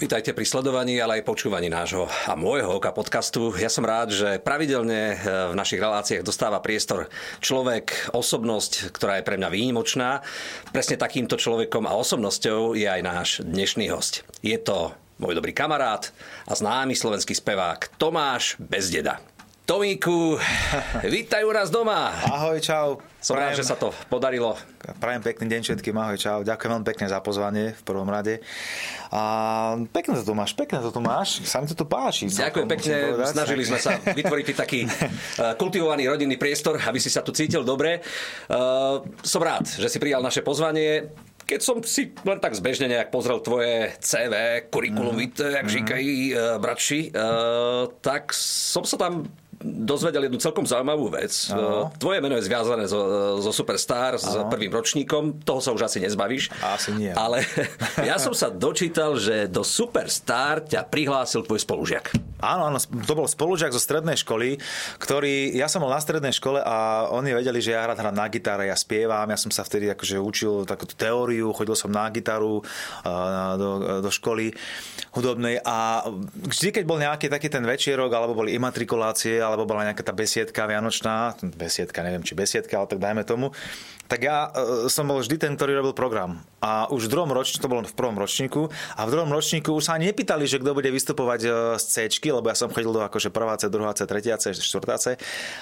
Vítajte pri sledovaní, ale aj počúvaní nášho a môjho oka podcastu. Ja som rád, že pravidelne v našich reláciách dostáva priestor človek, osobnosť, ktorá je pre mňa výnimočná. Presne takýmto človekom a osobnosťou je aj náš dnešný host. Je to môj dobrý kamarát a známy slovenský spevák Tomáš Bezdeda. Tomíku, vítaj u nás doma. Ahoj, čau. Som rád, že sa to podarilo. Prajem pekný deň všetkým, ahoj, čau. Ďakujem veľmi pekne za pozvanie v prvom rade. A pekne to tu máš, pekne to tu máš. Sa mi to tu páči. Ďakujem pekne, snažili sme sa vytvoriť taký eh, kultivovaný rodinný priestor, aby si sa tu cítil dobre. Uh, som rád, že si prijal naše pozvanie keď som si len tak zbežne nejak pozrel tvoje CV, kurikulum mm. vitae, jak mm. říkají uh, bratši, uh, tak som sa tam dozvedel jednu celkom zaujímavú vec. Ano. Tvoje meno je zviazané so, so Superstar, ano. s prvým ročníkom, toho sa už asi nezbavíš. Asi nie. Ale ja som sa dočítal, že do Superstar ťa prihlásil tvoj spolužiak. Áno, áno, to bol spolužiak zo strednej školy, ktorý, ja som bol na strednej škole a oni vedeli, že ja rád hrám na gitare, ja spievam, ja som sa vtedy akože učil takúto teóriu, chodil som na gitaru do, do školy hudobnej a vždy, keď bol nejaký taký ten večierok, alebo boli imatrikulácie, alebo bola nejaká tá besiedka vianočná, besiedka, neviem či besiedka, ale tak dajme tomu, tak ja e, som bol vždy ten, ktorý robil program. A už v druhom ročníku, to bolo v prvom ročníku, a v druhom ročníku už sa ani nepýtali, že kto bude vystupovať e, z C, lebo ja som chodil do akože prváce, druháce, tretiace, štvrtáce,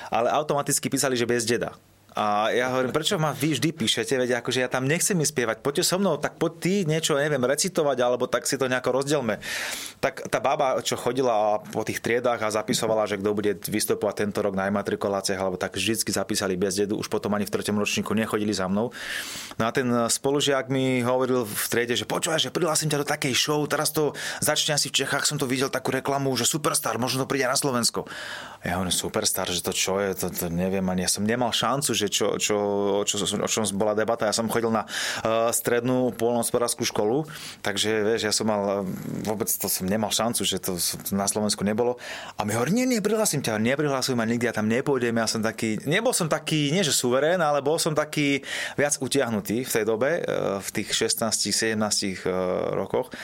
ale automaticky písali, že bez deda. A ja hovorím, prečo ma vy vždy píšete, veď akože ja tam nechcem spievať, poďte so mnou, tak poď ty niečo, neviem, recitovať, alebo tak si to nejako rozdielme. Tak tá baba, čo chodila po tých triedách a zapisovala, že kto bude vystupovať tento rok na imatrikuláciách, alebo tak vždy zapísali bez dedu, už potom ani v treťom ročníku nechodili za mnou. No a ten spolužiak mi hovoril v triede, že počúvaj, že prihlásim ťa do takej show, teraz to začne asi v Čechách, som to videl takú reklamu, že Superstar, možno to príde na Slovensko. Ja hovorím, Superstar, že to čo je, to, to neviem, ani ja som nemal šancu, že čo, čo, čo, o čom bola debata. Ja som chodil na uh, strednú polnohospodárskú školu, takže vieš, ja som mal, vôbec to som nemal šancu, že to na Slovensku nebolo. A mi hovorí, nie, nie, prihlásim ťa, neprihlasujem ma nikdy, ja tam nepôjdem, ja som taký, nebol som taký, nie že suverén, ale bol som taký viac utiahnutý v tej dobe, uh, v tých 16-17 uh, rokoch.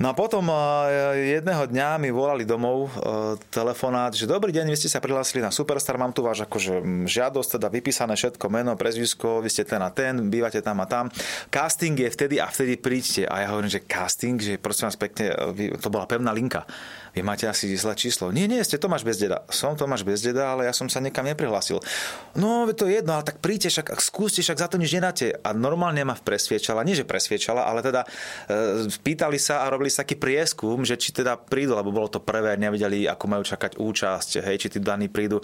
No a potom eh, jedného dňa mi volali domov eh, telefonát, že dobrý deň, vy ste sa prihlásili na Superstar, mám tu váš akože žiadosť, teda vypísané všetko, meno, prezvisko, vy ste ten a ten, bývate tam a tam. Casting je vtedy a vtedy príďte. A ja hovorím, že casting, že prosím vás pekne, eh, to bola pevná linka vy máte asi zlé číslo. Nie, nie, ste Tomáš Bezdeda. Som Tomáš Bezdeda, ale ja som sa niekam neprihlásil. No, to je jedno, ale tak príďte, však, skúste, však za to nič nedáte. A normálne ma presviečala, nie že presviečala, ale teda e, pýtali sa a robili sa taký prieskum, že či teda prídu, lebo bolo to prvé, nevedeli, ako majú čakať účasť, hej, či tí daní prídu.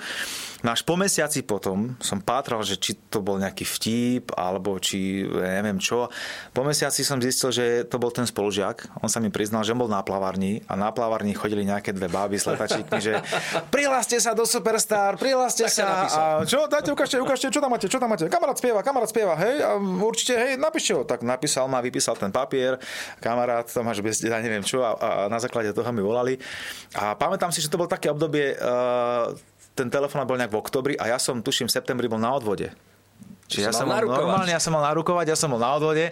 No až po mesiaci potom som pátral, že či to bol nejaký vtip, alebo či neviem čo. Po mesiaci som zistil, že to bol ten spolužiak. On sa mi priznal, že bol na plavárni a na plavárni chodil chodili nejaké dve báby s letačíkmi, že prihláste sa do Superstar, prihláste sa. A čo, dajte, ukážte, ukážte, čo tam máte, čo tam máte. Kamarát spieva, kamarát spieva, hej, a určite, hej, napíšte ho. Tak napísal ma, vypísal ten papier, kamarát, Tomáš bez ja neviem čo, a, a, na základe toho mi volali. A pamätám si, že to bol také obdobie, uh, ten telefón bol nejak v oktobri a ja som, tuším, v septembri bol na odvode. Čiže ja som mal normálne, ja som mal narukovať, ja som bol na odvode.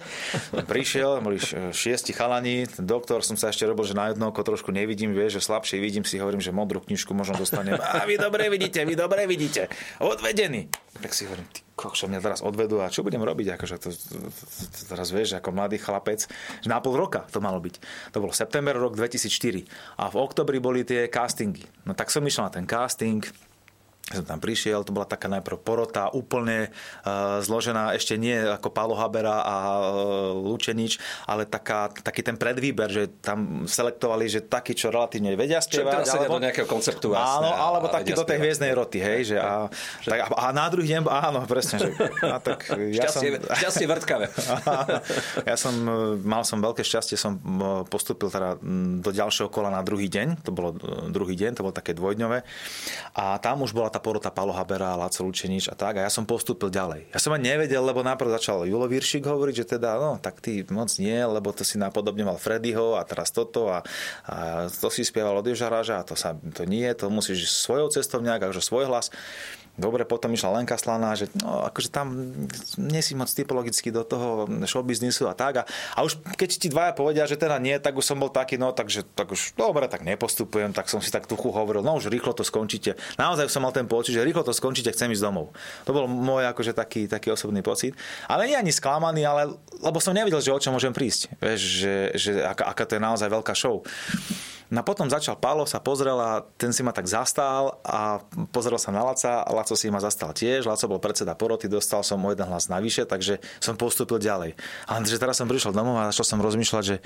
Prišiel, boli šiesti chalani, ten doktor som sa ešte robil, že na jedno oko trošku nevidím, vieš, že slabšie vidím, si hovorím, že modrú knižku možno dostanem. A vy dobre vidíte, vy dobre vidíte. Odvedený. Tak si hovorím, ty kokšo, mňa teraz odvedú a čo budem robiť? Akože to, to, to, teraz vieš, ako mladý chlapec, že na pol roka to malo byť. To bol september rok 2004 a v oktobri boli tie castingy. No tak som išiel na ten casting, som tam prišiel, to bola taká najprv porota, úplne uh, zložená, ešte nie ako Pálo Habera a uh, Lučenič, ale taká, taký ten predvýber, že tam selektovali, že takí, čo relatívne vedia spievať. Čo alebo, do nejakého konceptu. Áno, a, alebo taký do tej hviezdnej roty, hej, že a, že... Tak, a, a na druhý deň, áno, presne, že, a tak ja šťastie, som... Šťastie vrtkavé. ja som, mal som veľké šťastie, som postúpil teda do ďalšieho kola na druhý deň, to bolo druhý deň, to bolo také dvojdňové a tam už bola tá porota Palo Habera, Laco Lučenič a tak. A ja som postúpil ďalej. Ja som ani nevedel, lebo najprv začal Julo Viršik hovoriť, že teda, no, tak ty moc nie, lebo to si napodobňoval Freddyho a teraz toto a, a to si spieval od Ježaráža a to, sa, to nie, to musíš svojou cestou nejak, akože svoj hlas. Dobre, potom išla Lenka Slaná, že no, akože tam nie si moc typologicky do toho showbiznisu a tak. A, a už keď ti dvaja povedia, že teda nie, tak už som bol taký, no takže tak už dobre, tak nepostupujem, tak som si tak tuchu hovoril, no už rýchlo to skončíte. Naozaj som mal ten pocit, že rýchlo to skončíte, chcem ísť domov. To bol môj akože taký, taký osobný pocit. Ale nie ani sklamaný, ale lebo som nevedel, že o čo môžem prísť. Vieš, že, že aká, aká to je naozaj veľká show. No potom začal Pálo, sa pozrel a ten si ma tak zastal a pozrel sa na Laca a Laco si ma zastal tiež. Laco bol predseda poroty, dostal som o jeden hlas navyše, takže som postúpil ďalej. Ale že teraz som prišiel domov a začal som rozmýšľať, že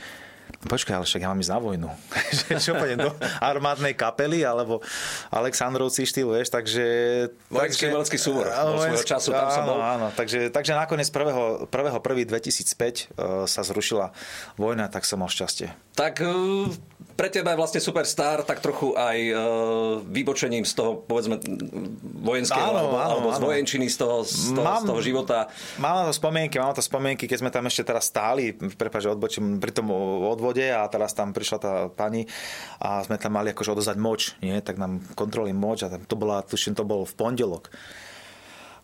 počkaj, ale však ja mám ísť na vojnu. Čo pôjdem do armádnej kapely, alebo Aleksandrovci štýl, vieš, takže... Vojenský umelecký súbor, svojho času tam som bol. Áno, takže, takže nakoniec 1. 1. 2005 sa zrušila vojna, tak som mal šťastie. Tak e, pre teba je vlastne Superstar tak trochu aj uh, vybočením z toho, povedzme, vojenského áno, alebo, áno, alebo z vojenčiny, z toho, z toho, mám, z toho života. Mám na to spomienky, mám na to spomienky, keď sme tam ešte teraz stáli, prepáč, odbočím pri tom odvode a teraz tam prišla tá pani a sme tam mali akože odozať moč, nie? tak nám kontroli moč a tam to bola, tuším, to bol v pondelok.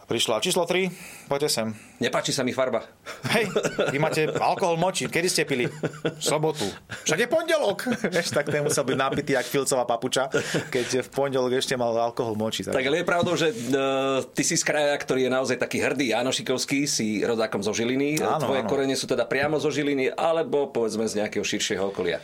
Prišla číslo 3, poďte sem. Nepáči sa mi farba. Hej, vy máte alkohol moči. Kedy ste pili? V sobotu. Však je pondelok. Vieš, tak ten musel byť napitý, jak filcová papuča, keď v pondelok ešte mal alkohol moči. Tak, tak ale je pravdou, že uh, ty si z kraja, ktorý je naozaj taký hrdý, Janošikovský, si rodákom zo Žiliny. Áno, Tvoje áno. korene sú teda priamo zo Žiliny, alebo povedzme z nejakého širšieho okolia.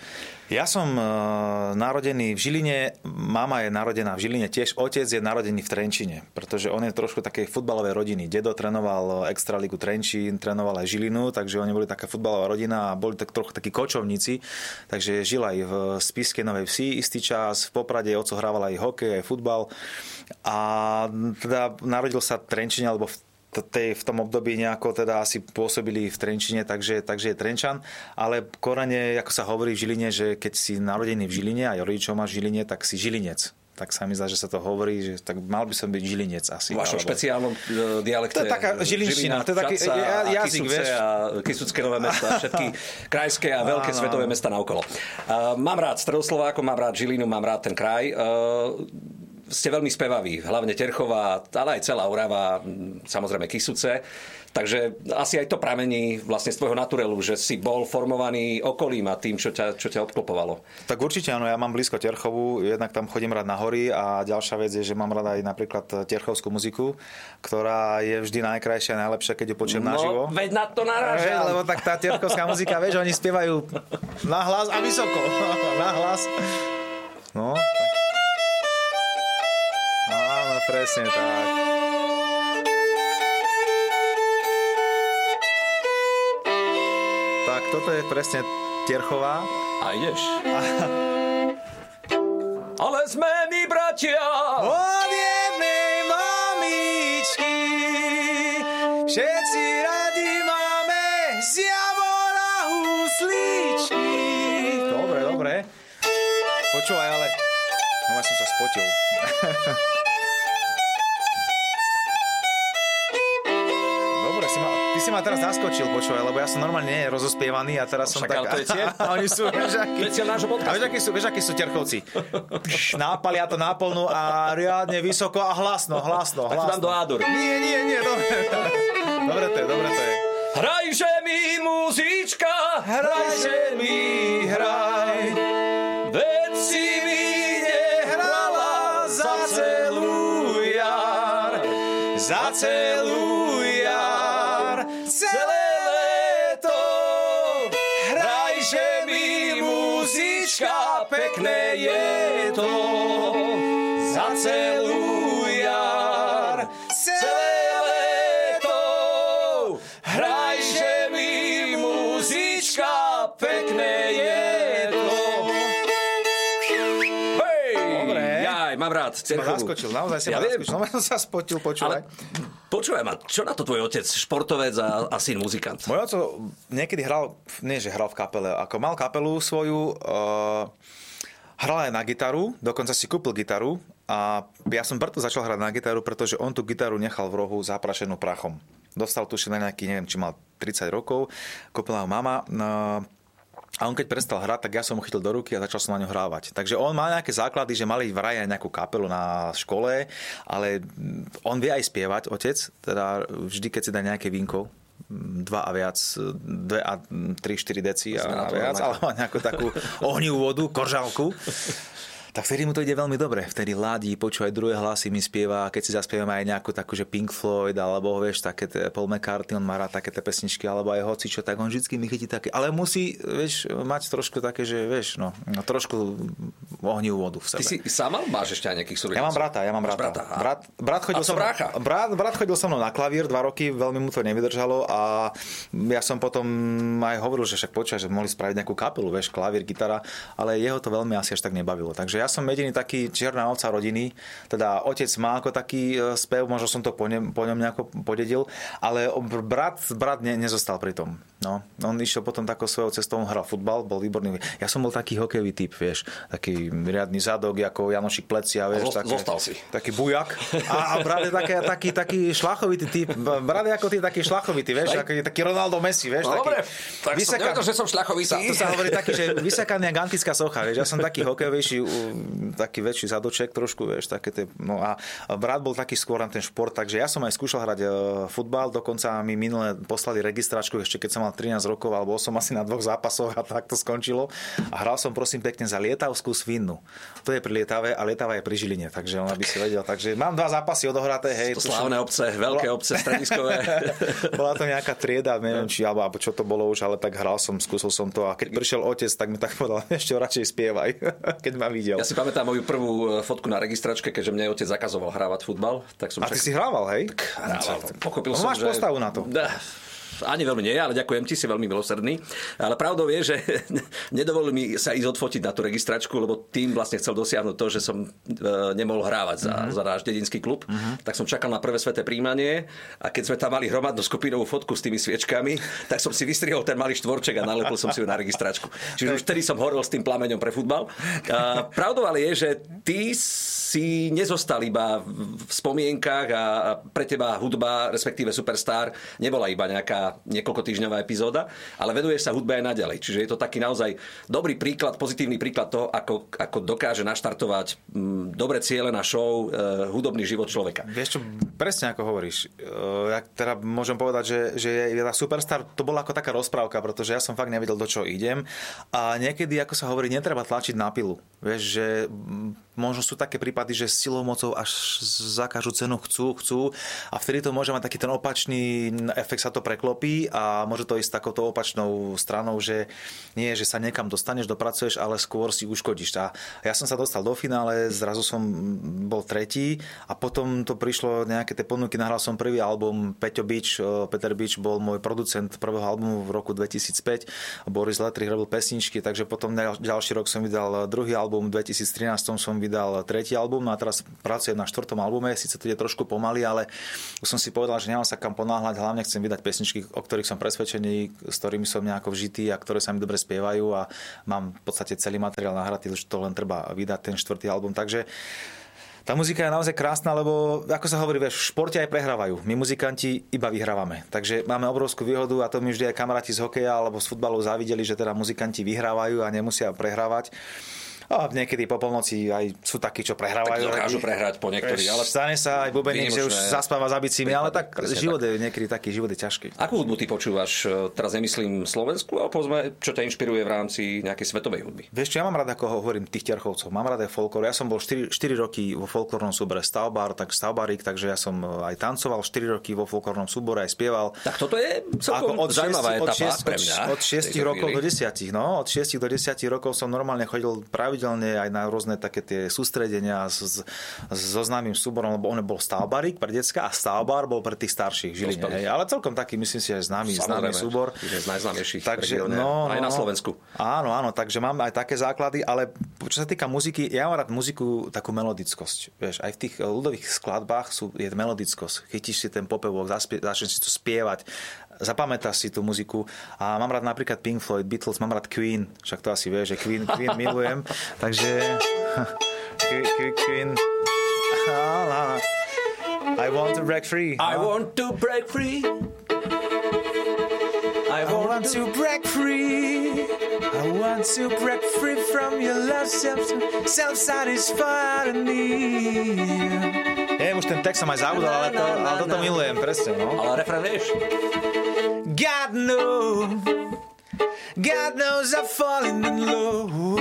Ja som uh, narodený v Žiline, mama je narodená v Žiline, tiež otec je narodený v Trenčine, pretože on je trošku takej futbalovej rodiny. Dedo trénoval Extraligu Trenčín, trénoval aj Žilinu, takže oni boli taká futbalová rodina a boli tak trochu takí kočovníci, takže žil aj v Spiske Novej Vsi istý čas, v Poprade oco hrával aj hokej, aj futbal a teda narodil sa v Trenčine, alebo v tej, v tom období nejako teda asi pôsobili v Trenčine, takže, takže je Trenčan, ale korene, ako sa hovorí v Žiline, že keď si narodený v Žiline a rodičov máš v Žiline, tak si Žilinec tak sa mi zdá, že sa to hovorí, že tak mal by som byť žilinec asi. V vašom alebo... špeciálnom e, dialekte. To je taká žilinština, to je taký jazyk, vieš. A Kisucké nové mesta, všetky krajské a veľké Áno. svetové mesta naokolo. Uh, mám rád Stredoslováko, mám rád Žilinu, mám rád ten kraj. Uh, ste veľmi spevaví, hlavne Terchová, ale aj celá Orava, samozrejme Kisuce. Takže asi aj to pramení vlastne z tvojho naturelu, že si bol formovaný okolím a tým, čo ťa, čo ťa obklopovalo. Tak určite áno, ja mám blízko Terchovu, jednak tam chodím rád na hory a ďalšia vec je, že mám rada aj napríklad terchovskú muziku, ktorá je vždy najkrajšia a najlepšia, keď ju počujem no, naživo. veď na to narážam. Lebo tak tá terchovská muzika, vieš, oni spievajú na hlas a vysoko. na hlas. No, tak. Presne tak. Tak, toto je presne Tierchová. A ideš. Ale sme my bratia. Od jednej mamičky. Všetci radi máme z javora husličky. Dobre, dobre. Počúvaj, ale... No ja som sa spotil. ma teraz zaskočil, počúvaj, lebo ja som normálne rozospievaný a teraz som Však, tak... to je cieľ. A oni sú, vieš, akí... A vieš, akí sú, vieš, akí sú terchovci? Nápalia to náplnú a riadne vysoko a hlasno, hlasno, hlasno. Tak dám do ádur. Nie, nie, nie, dobre. Dobre to je, dobre to je. Hrajže mi muzička, hrajže mi, hraj. Veď si mi nehrala za celú jar, za celú celú jar, celé leto. Hrajže mi muzička, pekné je to. Hej! Dobre. Jaj, mám rád. Si ma zaskočil, naozaj si ja ma zaskočil. No, som sa spotil, počúvaj. Ale... Počúvaj ma, čo na to tvoj otec, športovec a, a syn muzikant? Môj otec niekedy hral, nie že hral v kapele, ako mal kapelu svoju, uh, Hral aj na gitaru, dokonca si kúpil gitaru a ja som preto začal hrať na gitaru, pretože on tú gitaru nechal v rohu zaprašenú prachom. Dostal tuším na nejaký, neviem, či mal 30 rokov, kúpila ho mama. No, A on keď prestal hrať, tak ja som ho chytil do ruky a začal som na ňo hrávať. Takže on má nejaké základy, že mali vraj aj nejakú kapelu na škole, ale on vie aj spievať, otec, teda vždy, keď si dá nejaké vínko, dva a viac, dve a tri, štyri deci a, a viac, ale má nejakú takú ohnivú vodu, koržálku tak vtedy mu to ide veľmi dobre. Vtedy ladí, počúva aj druhé hlasy, mi spieva, keď si zaspievame aj nejakú takú, že Pink Floyd, alebo vieš, také Paul McCartney, on má rád také tie pesničky, alebo aj hoci čo, tak on vždy mi chytí také, ale musí, vieš, mať trošku také, že vieš, no, no trošku ohnivú vodu v sebe. Ty si sám máš ešte aj nejakých súrodencov? Ja mám brata, ja mám brata. brata. Brat, brat chodil a som brácha. Brat, brat chodil so mnou na klavír dva roky, veľmi mu to nevydržalo a ja som potom aj hovoril, že však počúva, že mohli spraviť nejakú kapelu, vieš, klavír, gitara, ale jeho to veľmi asi až tak nebavilo. Takže ja som jediný taký čierna ovca rodiny, teda otec má ako taký e, spev, možno som to po, ňom, po ňom nejako podedil, ale brat, brat ne, nezostal pri tom. No, on išiel potom takou svojou cestou, hral futbal, bol výborný. Ja som bol taký hokejový typ, vieš, taký riadny zadok, ako Janošik plecia, vieš. A také, zostal si. Taký bujak. A, a je také, taký, taký šlachovitý typ. Je ako ty taký šlachovitý, vieš, taký, taký Ronaldo Messi, vieš. No, taký, dobre, tak vysaka... som nevedel, že som šlachovitý. Sa, to sa hovorí taký, že vysakaný antická socha, vieš. Ja som taký hokejovejší, taký väčší zadoček trošku, vieš, také tie, no a brat bol taký skôr na ten šport, takže ja som aj skúšal hrať e, futbal, dokonca mi minule poslali registračku, ešte keď som mal 13 rokov, alebo som asi na dvoch zápasoch a tak to skončilo. A hral som prosím pekne za Lietavskú svinnu. To je pri Lietave a Lietava je pri Žiline, takže on by si vedel. Takže mám dva zápasy odohraté, hej. To slávne obce, veľké obce, strediskové. Bola to nejaká trieda, neviem či, alebo, alebo čo to bolo už, ale tak hral som, skúsil som to a keď prišiel otec, tak mi tak povedal, ešte radšej spievaj, keď ma videl. Ja si pamätám moju prvú e, fotku na registračke, keďže mne otec zakazoval hrávať futbal. Tak som a ty si hrával, hej? Tak, hrával. Pochopil no, som, máš že... postavu na to ani veľmi nie, ale ďakujem ti, si veľmi milosrdný. Ale pravdou je, že nedovolili mi sa ísť odfotiť na tú registračku, lebo tým vlastne chcel dosiahnuť to, že som e, nemohol hrávať za, uh-huh. za náš dedinský klub. Uh-huh. Tak som čakal na prvé sveté príjmanie a keď sme tam mali hromadnú skupinovú fotku s tými sviečkami, tak som si vystrihol ten malý štvorček a nalepil som si ju na registračku. Čiže už vtedy som horel s tým plameňom pre futbal. A pravdou ale je, že ty si nezostal iba v spomienkach a pre teba hudba, respektíve Superstar, nebola iba nejaká niekoľko týždňová epizóda, ale veduješ sa hudbe aj naďalej. Čiže je to taký naozaj dobrý príklad, pozitívny príklad toho, ako, ako dokáže naštartovať m, mm, dobre ciele na show, e, hudobný život človeka. Vieš čo, presne ako hovoríš. E, ja teda môžem povedať, že, že tá Superstar, to bola ako taká rozprávka, pretože ja som fakt nevedel, do čo idem. A niekedy, ako sa hovorí, netreba tlačiť na pilu. Vieš, že možno sú také prípady, že silou mocou až za každú cenu chcú, chcú a vtedy to môže mať taký ten opačný efekt, sa to preklopí a môže to ísť takouto opačnou stranou, že nie, že sa niekam dostaneš, dopracuješ, ale skôr si uškodíš. A ja som sa dostal do finále, zrazu som bol tretí a potom to prišlo nejaké tie ponuky, nahral som prvý album Peťo Beach, Peter Beach bol môj producent prvého albumu v roku 2005, Boris Letrich robil pesničky, takže potom ďalší rok som vydal druhý album, v 2013 som vydal vydal tretí album no a teraz pracujem na štvrtom albume, síce to je trošku pomaly, ale už som si povedal, že nemám sa kam ponáhľať, hlavne chcem vydať pesničky, o ktorých som presvedčený, s ktorými som nejako vžitý a ktoré sa mi dobre spievajú a mám v podstate celý materiál nahratý, už to len treba vydať ten štvrtý album, takže tá muzika je naozaj krásna, lebo ako sa hovorí, vieš, v športe aj prehrávajú. My muzikanti iba vyhrávame. Takže máme obrovskú výhodu a to mi vždy aj kamaráti z hokeja alebo z futbalu závideli, že teda muzikanti vyhrávajú a nemusia prehrávať. A niekedy po polnoci aj sú takí, čo prehrávajú. Tak dokážu prehrať po niektorí. Ale... Stane sa aj bubeník, že už zaspáva za bicími, ale tak život je niekedy taký, život je ťažký. Akú hudbu ty počúvaš? Teraz nemyslím Slovensku, ale povedzme, čo ťa inšpiruje v rámci nejakej svetovej hudby? Vieš, čo, ja mám rád, ako hovorím, tých ťarchovcov. Mám rád aj folklor. Ja som bol 4, 4 roky vo folklornom súbore Stavbar, tak Stavbarik, takže ja som aj tancoval 4 roky vo folklornom súbore, aj spieval. Tak toto je celkom od zaujímavá 6, etapa od 6, pre mňa. Od 6 rokov do 10, no, od 6 do 10 rokov som normálne chodil pravidelne aj na rôzne také tie sústredenia s, so známym súborom, lebo on bol stavbarík pre decka a stavbar bol pre tých starších Žiline. Hej. Ale celkom taký, myslím si, aj známy, známy súbor. Je z najznámejších takže, no, aj no, na Slovensku. Áno, áno, takže mám aj také základy, ale čo sa týka muziky, ja mám rád muziku takú melodickosť. Vieš, aj v tých ľudových skladbách sú, je melodickosť. Chytíš si ten popevok, začneš si to spievať, zapamätáš si tú muziku. A mám rád napríklad Pink Floyd, Beatles, mám rád Queen, však to asi vieš, že Queen, Queen milujem. Takže Queen. I want to break free. I want to break free. I I want to break free. I want to break free from your love, self, self-satisfied Neviem, už ten text som aj zabudol, ale, to, ale toto milujem, presne, no. Ale refrén vieš? God knows, God knows I'm falling in love.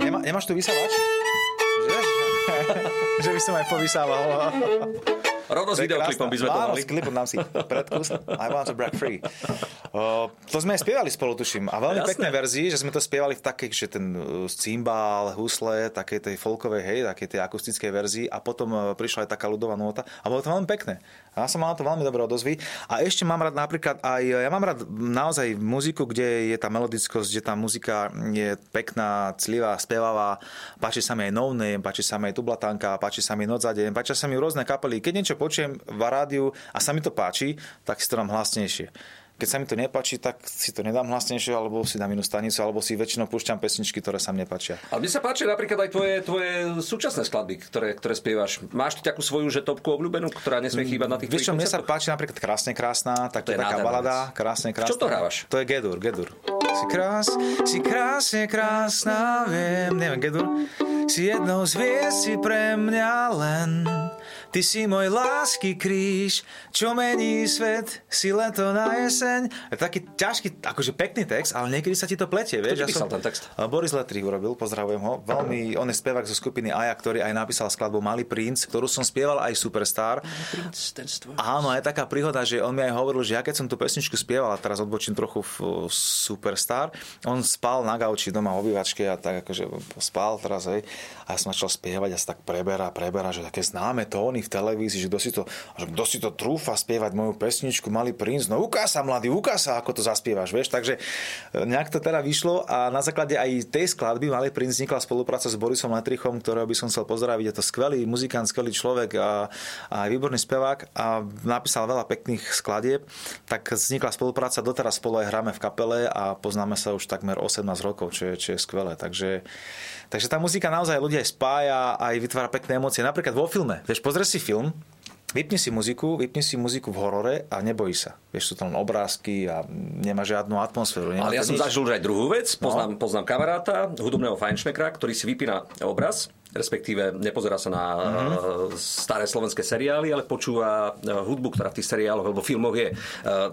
Nemá, nemáš tu vysávač? Že? že by som aj povysával. Rovno s videoklipom by sme to mali. Áno, s klipom dám si predkus. I want to break free. To sme aj spievali spolu, tuším. A veľmi Jasné. pekné verzii, že sme to spievali v takej, že ten uh, cymbál, husle, takej tej folkovej, hej, takej tej akustickej verzii a potom uh, prišla aj taká ľudová nota. A bolo to veľmi pekné. A ja som mal na to veľmi dobré odozvy. A ešte mám rád napríklad aj, ja mám rád naozaj muziku, kde je tá melodickosť, kde tá muzika je pekná, clivá, spevavá. Páči sa mi aj No Name, páči sa mi aj Tublatanka, páči sa mi Noc za deň, páči sa mi rôzne kapely. Keď niečo počujem v rádiu a sa mi to páči, tak si to dám hlasnejšie keď sa mi to nepáči, tak si to nedám hlasnejšie, alebo si dám inú stanicu, alebo si väčšinou púšťam pesničky, ktoré sa mne páčia. Ale mi sa páči napríklad aj tvoje, tvoje súčasné skladby, ktoré, ktoré spievaš. Máš ty takú svoju že topku obľúbenú, ktorá nesmie chýbať na tých Vieš čo, mne sa páči napríklad Krásne krásna, tak to, je taká balada, Krásne krásna. Čo to hrávaš? To je Gedur, Gedur. Si krás, si krásne krásna, viem, neviem, Gedur. Si jednou z si pre mňa len Ty si môj lásky kríž, čo mení svet, si leto na jeseň. Je taký ťažký, akože pekný text, ale niekedy sa ti to pletie. Vieš? Kto ja som, ten text? Boris Letri urobil, pozdravujem ho. Veľmi, on je spevák zo skupiny Aja, ktorý aj napísal skladbu Malý princ, ktorú som spieval aj Superstar. Princ, ten Áno, je taká príhoda, že on mi aj hovoril, že ja keď som tú pesničku spieval, a teraz odbočím trochu v Superstar, on spal na gauči doma v obývačke a tak akože spal teraz, hej. A ja som začal spievať a sa tak preberá, preberá, že také známe tóny v televízii, že kto si to, že kto si to trúfa spievať moju pesničku Malý princ, no ukáž sa mladý, ukáž sa, ako to zaspievaš, vieš, takže e, nejak to teda vyšlo a na základe aj tej skladby Malý princ vznikla spolupráca s Borisom Letrichom, ktorého by som chcel pozdraviť, je to skvelý muzikant, skvelý človek a, a výborný spevák a napísal veľa pekných skladieb, tak vznikla spolupráca, doteraz spolu aj hráme v kapele a poznáme sa už takmer 18 rokov, čo je, čo je skvelé, takže Takže tá muzika naozaj ľudia aj spája, aj vytvára pekné emócie. Napríklad vo filme. Vieš, pozri si film, vypni si muziku, vypni si muziku v horore a nebojí sa. Vieš, sú tam obrázky a nemá žiadnu atmosféru. Nemá Ale ja som nič. zažil aj druhú vec. Poznám, no. poznám kamaráta, hudobného fajnšmekra, ktorý si vypína obraz respektíve nepozerá sa na mm-hmm. staré slovenské seriály, ale počúva e, hudbu, ktorá v tých seriáloch alebo filmoch je.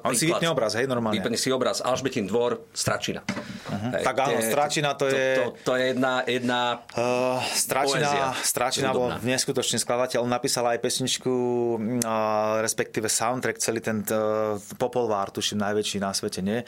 On si vypne obraz, hej, normálne. Vypne si obraz Alžbetín dvor, Stračina. Uh-huh. Hej, tak áno, Stračina to, to je... To, to, to je jedna, jedna uh, Stračina, poézia, Stračina bol neskutočný skladateľ. On napísal aj pesničku, uh, respektíve soundtrack, celý ten uh, Popolvár, tuším, najväčší na svete, nie?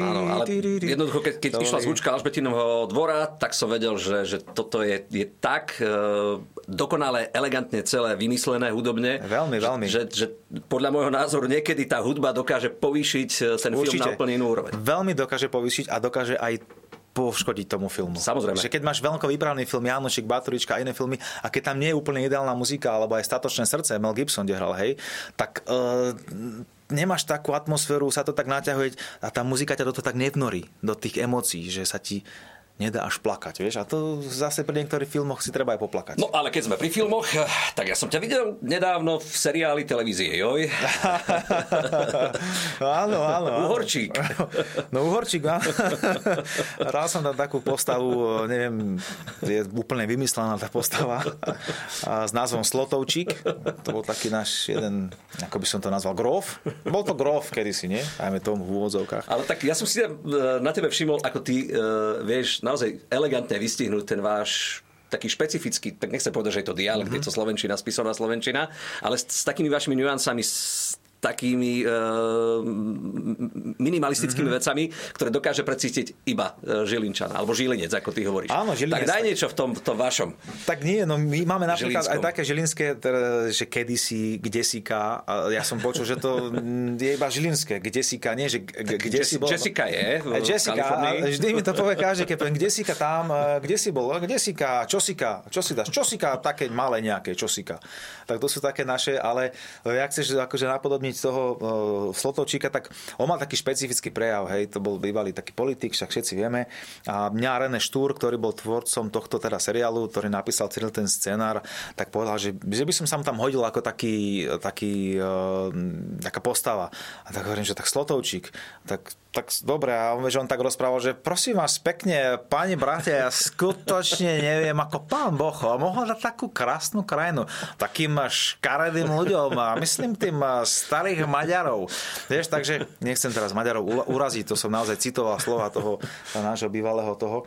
Áno, ale jednoducho, keď, keď išla zvučka Alžbetinovho dvora, tak som vedel, že, že toto je, je tak uh, dokonale, elegantne celé vymyslené hudobne. Veľmi, veľmi. Že, že podľa môjho názoru niekedy tá hudba dokáže povýšiť e, ten Určite. film na úplne inú úroveň. Veľmi dokáže povýšiť a dokáže aj poškodiť tomu filmu. Samozrejme. Že keď máš veľko vybraný film Janošik, Baturička a iné filmy a keď tam nie je úplne ideálna muzika alebo aj Statočné srdce, Mel Gibson, kde hral, hej, tak uh, nemáš takú atmosféru, sa to tak naťahuje a tá muzika ťa do toho tak nevnorí, do tých emócií, že sa ti nedá až plakať, vieš. A to zase pri niektorých filmoch si treba aj poplakať. No ale keď sme pri filmoch, tak ja som ťa videl nedávno v seriáli televízie Joj. áno, áno. Uhorčík. No Uhorčík, áno. Hral som tam takú postavu, neviem, je úplne vymyslená tá postava a s názvom Slotovčík. To bol taký náš jeden, ako by som to nazval, grof. Bol to grof kedysi, nie? Ajme tomu v úvodzovkách. Ale tak ja som si na tebe všimol, ako ty vieš naozaj elegantne vystihnúť ten váš taký špecifický, tak nechcem povedať, že je to dialekt, mm-hmm. je to slovenčina, spisovná slovenčina, ale s, s takými vašimi nuancami, s takými uh, minimalistickými mm-hmm. vecami, ktoré dokáže precítiť iba uh, Žilinčan, alebo Žilinec, ako ty hovoríš. Áno, Žilinec. Tak daj niečo v tom, v tom vašom. Tak nie, no my máme napríklad Žilinskom. aj také žilinské, teda, že kedysi, kde si ja som počul, že to je iba žilinské, kde si nie, že kde si bol. Jessica je v Jessica, vždy mi to povie každý, keď poviem, kde si tam, e, kde si bol, kde si čo si dáš, čo si také malé nejaké, čo si Tak to sú také naše, ale ja chceš akože napodobniť doplniť toho uh, Slotovčíka, tak on mal taký špecifický prejav, hej, to bol bývalý taký politik, však všetci vieme. A mňa René Štúr, ktorý bol tvorcom tohto teda seriálu, ktorý napísal celý ten scenár, tak povedal, že, že by som sa tam hodil ako taký, taký uh, taká postava. A tak hovorím, že tak Slotovčík, tak tak dobre, a on, že on tak rozprával, že prosím vás pekne, pani bratia, ja skutočne neviem, ako pán Boh mohol dať takú krásnu krajinu takým škaredým ľuďom a myslím tým starých Maďarov. Vieš, takže nechcem teraz Maďarov uraziť, to som naozaj citoval slova toho nášho bývalého toho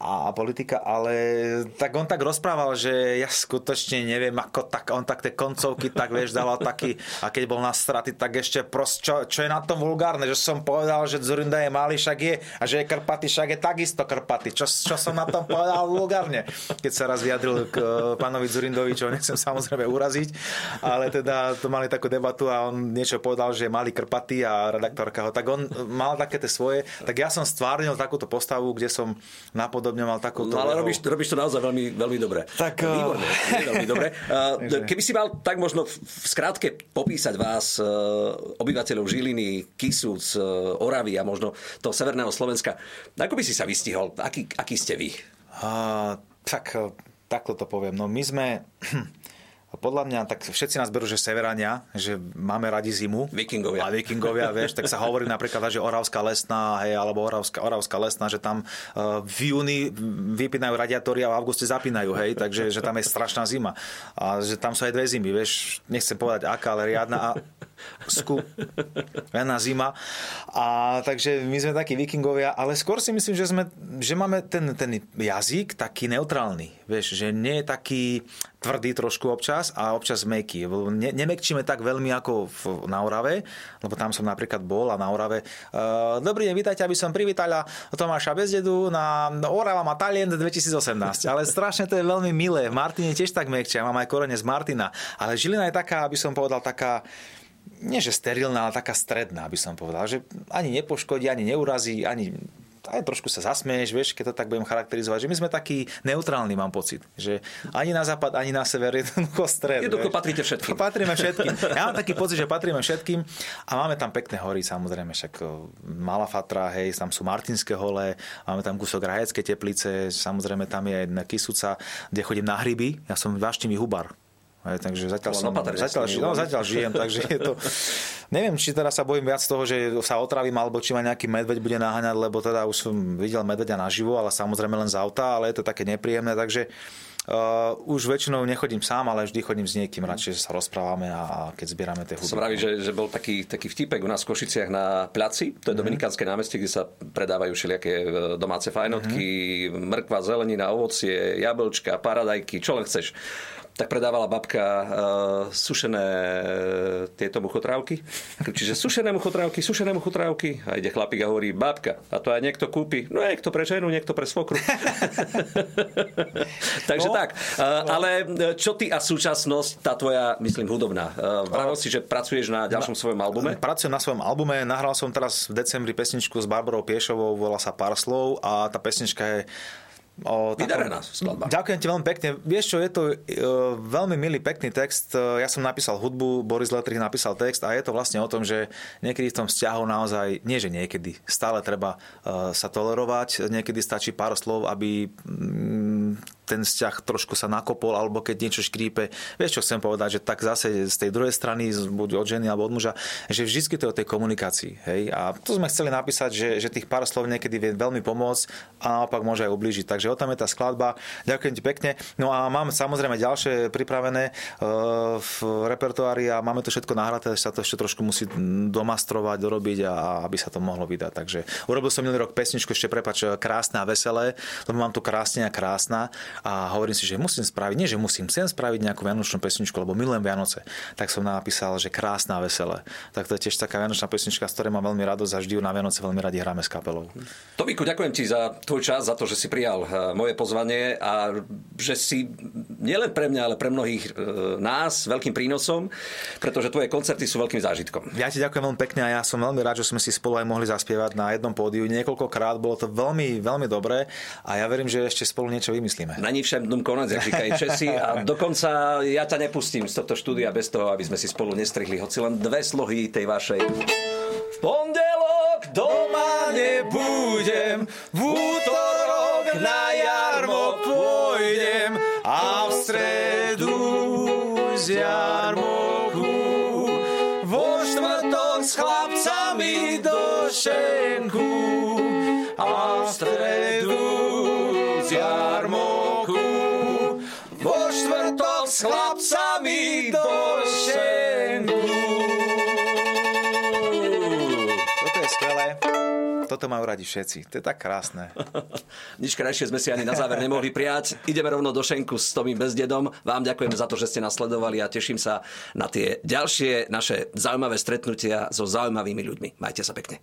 a, politika, ale tak on tak rozprával, že ja skutočne neviem, ako tak, on tak tie koncovky tak, vieš, dával taký, a keď bol na straty, tak ešte prost, čo, čo je na tom vulgárne, že som povedal, že Zurinda je malý, však je, a že je krpatý, však je takisto krpatý. Čo, čo som na tom povedal vulgárne, keď sa raz vyjadril k uh, pánovi Zurindovi, čo nechcem samozrejme uraziť, ale teda to mali takú debatu a on niečo povedal, že je malý krpatý a redaktorka ho, tak on mal také tie svoje, tak ja som stvárnil takúto postavu, kde som napodobne pravdepodobne mal takúto... No ale robíš, robíš to naozaj veľmi, veľmi dobre. Tak, eh, Výborné, veľmi dobre. Keby si mal tak možno v skrátke popísať vás, eh, obyvateľov Žiliny, Kisúc, eh, Oravy a možno toho severného Slovenska, ako by si sa vystihol? Aký, aký ste vy? Uh, tak, takto to poviem. No my sme... podľa mňa, tak všetci nás berú, že severania, že máme radi zimu. Vikingovia. A vikingovia, vieš, tak sa hovorí napríklad, že Oravská lesná, hej, alebo Oravská, Oravská lesná, že tam uh, v júni vypínajú radiátory a v auguste zapínajú, hej, takže že tam je strašná zima. A že tam sú aj dve zimy, vieš, nechcem povedať aká, ale riadna a sku, na zima. A takže my sme takí vikingovia, ale skôr si myslím, že, sme, že máme ten, ten jazyk taký neutrálny. Vieš, že nie je taký tvrdý trošku občas a občas meký. Ne, nemekčíme tak veľmi ako v, na Orave, lebo tam som napríklad bol a na Orave. Uh, dobrý deň, vítajte, aby som privítala Tomáša Bezdedu na Orava má Talent 2018. Ale strašne to je veľmi milé. V Martine tiež tak mekčia, mám aj korene z Martina. Ale Žilina je taká, aby som povedal, taká nie že sterilná, ale taká stredná, by som povedal. Že ani nepoškodí, ani neurazí, ani aj trošku sa zasmieš, vieš, keď to tak budem charakterizovať, že my sme takí neutrálni, mám pocit. Že ani na západ, ani na sever, jednoducho stred. Jednoducho patríte všetkým. Patríme všetkým. Ja mám taký pocit, že patríme všetkým a máme tam pekné hory, samozrejme, však Malá Fatra, hej, tam sú Martinské hole, máme tam kúsok Rajecké teplice, samozrejme tam je jedna Kisuca, kde chodím na hryby, ja som váštivý hubar, aj, takže zatiaľ, som, zatiaľ, no, zatiaľ žijem, takže je to... Neviem, či teraz sa bojím viac toho, že sa otravím, alebo či ma nejaký medveď bude naháňať, lebo teda už som videl medveďa naživo, ale samozrejme len z auta, ale je to také nepríjemné, takže Uh, už väčšinou nechodím sám, ale vždy chodím s niekým, radšej sa rozprávame a, a keď zbierame tie huby. Som vraví, že, že bol taký, taký vtipek u nás v Košiciach na Placi, to je mm-hmm. Dominikánske námestie, kde sa predávajú všelijaké e, domáce fajnotky, mm-hmm. mrkva, zelenina, ovocie, jablčka, paradajky, čo len chceš tak predávala babka uh, sušené uh, tieto muchotrávky. Čiže sušené muchotrávky, sušené muchotrávky. A ide chlapík a hovorí, babka, a to aj niekto kúpi. No niekto pre ženu, niekto pre svokru. Takže no, tak. Uh, no. Ale čo ty a súčasnosť, tá tvoja, myslím, hudobná. Uh, Vravel si, že pracuješ na ďalšom na, svojom albume? Pracujem na svojom albume. Nahral som teraz v decembri pesničku s Barbarou Piešovou, volá sa Pár slov a tá pesnička je O Vydarená skladba. Ďakujem ti veľmi pekne. Vieš čo, je to uh, veľmi milý, pekný text. Uh, ja som napísal hudbu, Boris Letrich napísal text a je to vlastne o tom, že niekedy v tom vzťahu naozaj, nie že niekedy, stále treba uh, sa tolerovať. Niekedy stačí pár slov, aby um, ten vzťah trošku sa nakopol, alebo keď niečo škrípe. Vieš, čo chcem povedať, že tak zase z tej druhej strany, buď od ženy alebo od muža, že vždy to je o tej komunikácii. Hej? A to sme chceli napísať, že, že tých pár slov niekedy vie veľmi pomôcť a naopak môže aj ublížiť. Takže o tom je tá skladba. Ďakujem ti pekne. No a mám samozrejme ďalšie pripravené uh, v repertoári a máme to všetko nahraté, sa to ešte trošku musí domastrovať, dorobiť a aby sa to mohlo vydať. Takže urobil som minulý rok pesničku ešte prepač krásna a veselé, lebo mám tu krásne a krásna a hovorím si, že musím spraviť, nie že musím, chcem spraviť nejakú vianočnú pesničku, lebo milujem Vianoce. Tak som napísal, že krásna a veselé. Tak to je tiež taká vianočná pesnička, z ktorej mám veľmi radosť a vždy ju na Vianoce veľmi radi hráme s kapelou. Tomiku, ďakujem ti za tvoj čas, za to, že si prijal eh, moje pozvanie a že si nielen pre mňa, ale pre mnohých eh, nás veľkým prínosom, pretože tvoje koncerty sú veľkým zážitkom. Ja ti ďakujem veľmi pekne a ja som veľmi rád, že sme si spolu aj mohli zaspievať na jednom pódiu. Niekoľkokrát bolo to veľmi, veľmi dobré a ja verím, že ešte spolu niečo vymyslíme vymyslíme. Není všem dnum konec, jak říkajú Česi. A dokonca ja ťa nepustím z tohto štúdia bez toho, aby sme si spolu nestrihli hoci len dve slohy tej vašej. V pondelok doma nebudem, v útorok na jarmo pôjdem a v stredu z jarmoku vo štvrtok s chlapcami do šenku Toto majú radi všetci. To je tak krásne. Nič krajšie sme si ani na záver nemohli prijať. Ideme rovno do šenku s Tomým Bezdedom. Vám ďakujem za to, že ste nasledovali a teším sa na tie ďalšie naše zaujímavé stretnutia so zaujímavými ľuďmi. Majte sa pekne.